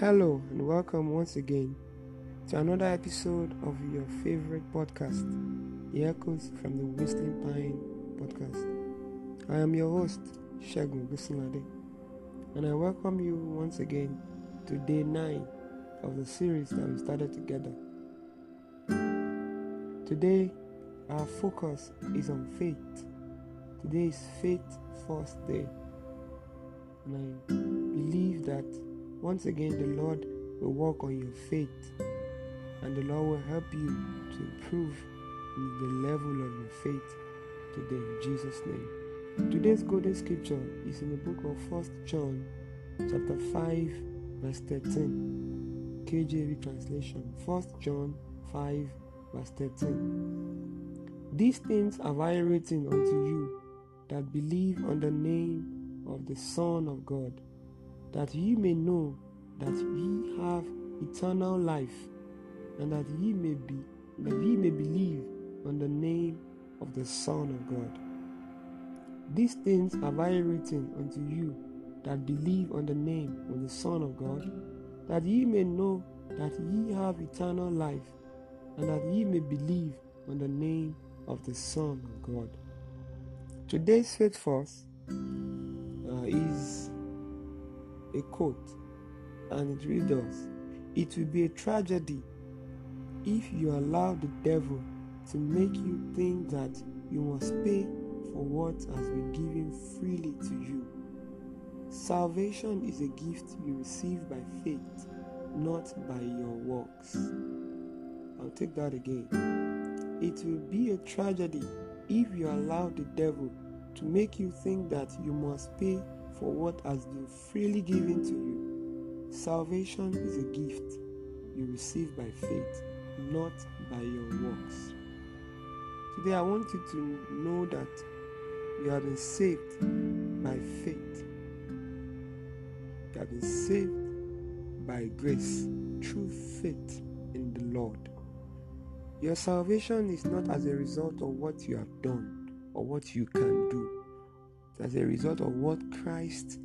Hello and welcome once again to another episode of your favorite podcast, The Echoes from the Whistling Pine podcast. I am your host, Shagun Gusinade, and I welcome you once again to day 9 of the series that we started together. Today, our focus is on faith. Today is Faith First Day, and I believe that once again, the Lord will work on your faith and the Lord will help you to improve the level of your faith today in Jesus' name. Today's golden scripture is in the book of First John, chapter 5, verse 13. KJV translation. First John 5, verse 13. These things have I written unto you that believe on the name of the Son of God that ye may know that ye have eternal life, and that ye may be that ye may believe on the name of the Son of God. These things have I written unto you that believe on the name of the Son of God, that ye may know that ye have eternal life, and that ye may believe on the name of the Son of God. Today's faith force uh, a quote, and it reads It will be a tragedy if you allow the devil to make you think that you must pay for what has been given freely to you. Salvation is a gift you receive by faith, not by your works. I'll take that again. It will be a tragedy if you allow the devil to make you think that you must pay for what has been freely given to you. Salvation is a gift you receive by faith, not by your works. Today, I want you to know that you have been saved by faith. You have been saved by grace through faith in the Lord. Your salvation is not as a result of what you have done or what you can do as a result of what Christ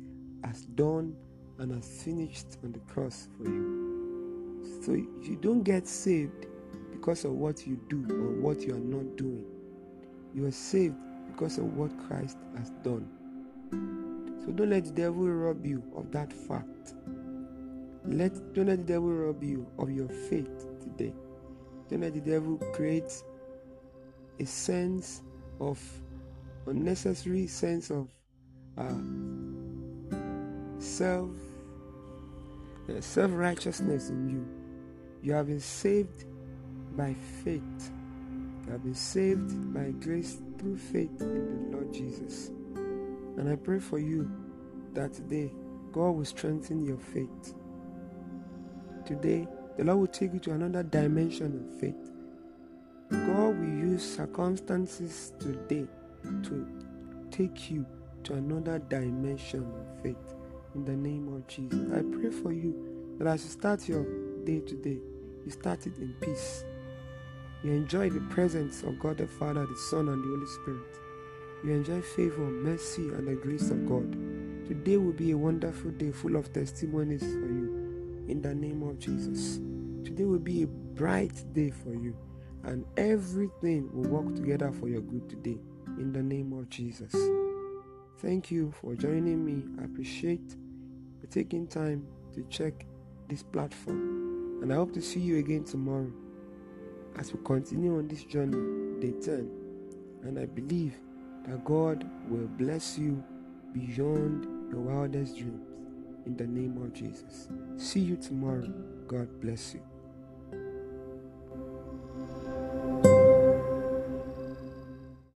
has done and has finished on the cross for you. So you don't get saved because of what you do or what you are not doing. You are saved because of what Christ has done. So don't let the devil rob you of that fact. Let don't let the devil rob you of your faith today. Don't let the devil create a sense of unnecessary sense of uh, self uh, self righteousness in you. You have been saved by faith. You have been saved by grace through faith in the Lord Jesus. And I pray for you that today God will strengthen your faith. Today, the Lord will take you to another dimension of faith. God will use circumstances today to take you to another dimension of faith in the name of Jesus. I pray for you that as you start your day today, you start it in peace. You enjoy the presence of God the Father, the Son, and the Holy Spirit. You enjoy favor, mercy, and the grace of God. Today will be a wonderful day full of testimonies for you in the name of Jesus. Today will be a bright day for you, and everything will work together for your good today in the name of Jesus. Thank you for joining me. I appreciate you taking time to check this platform. And I hope to see you again tomorrow as we continue on this journey, day 10. And I believe that God will bless you beyond your wildest dreams. In the name of Jesus. See you tomorrow. God bless you.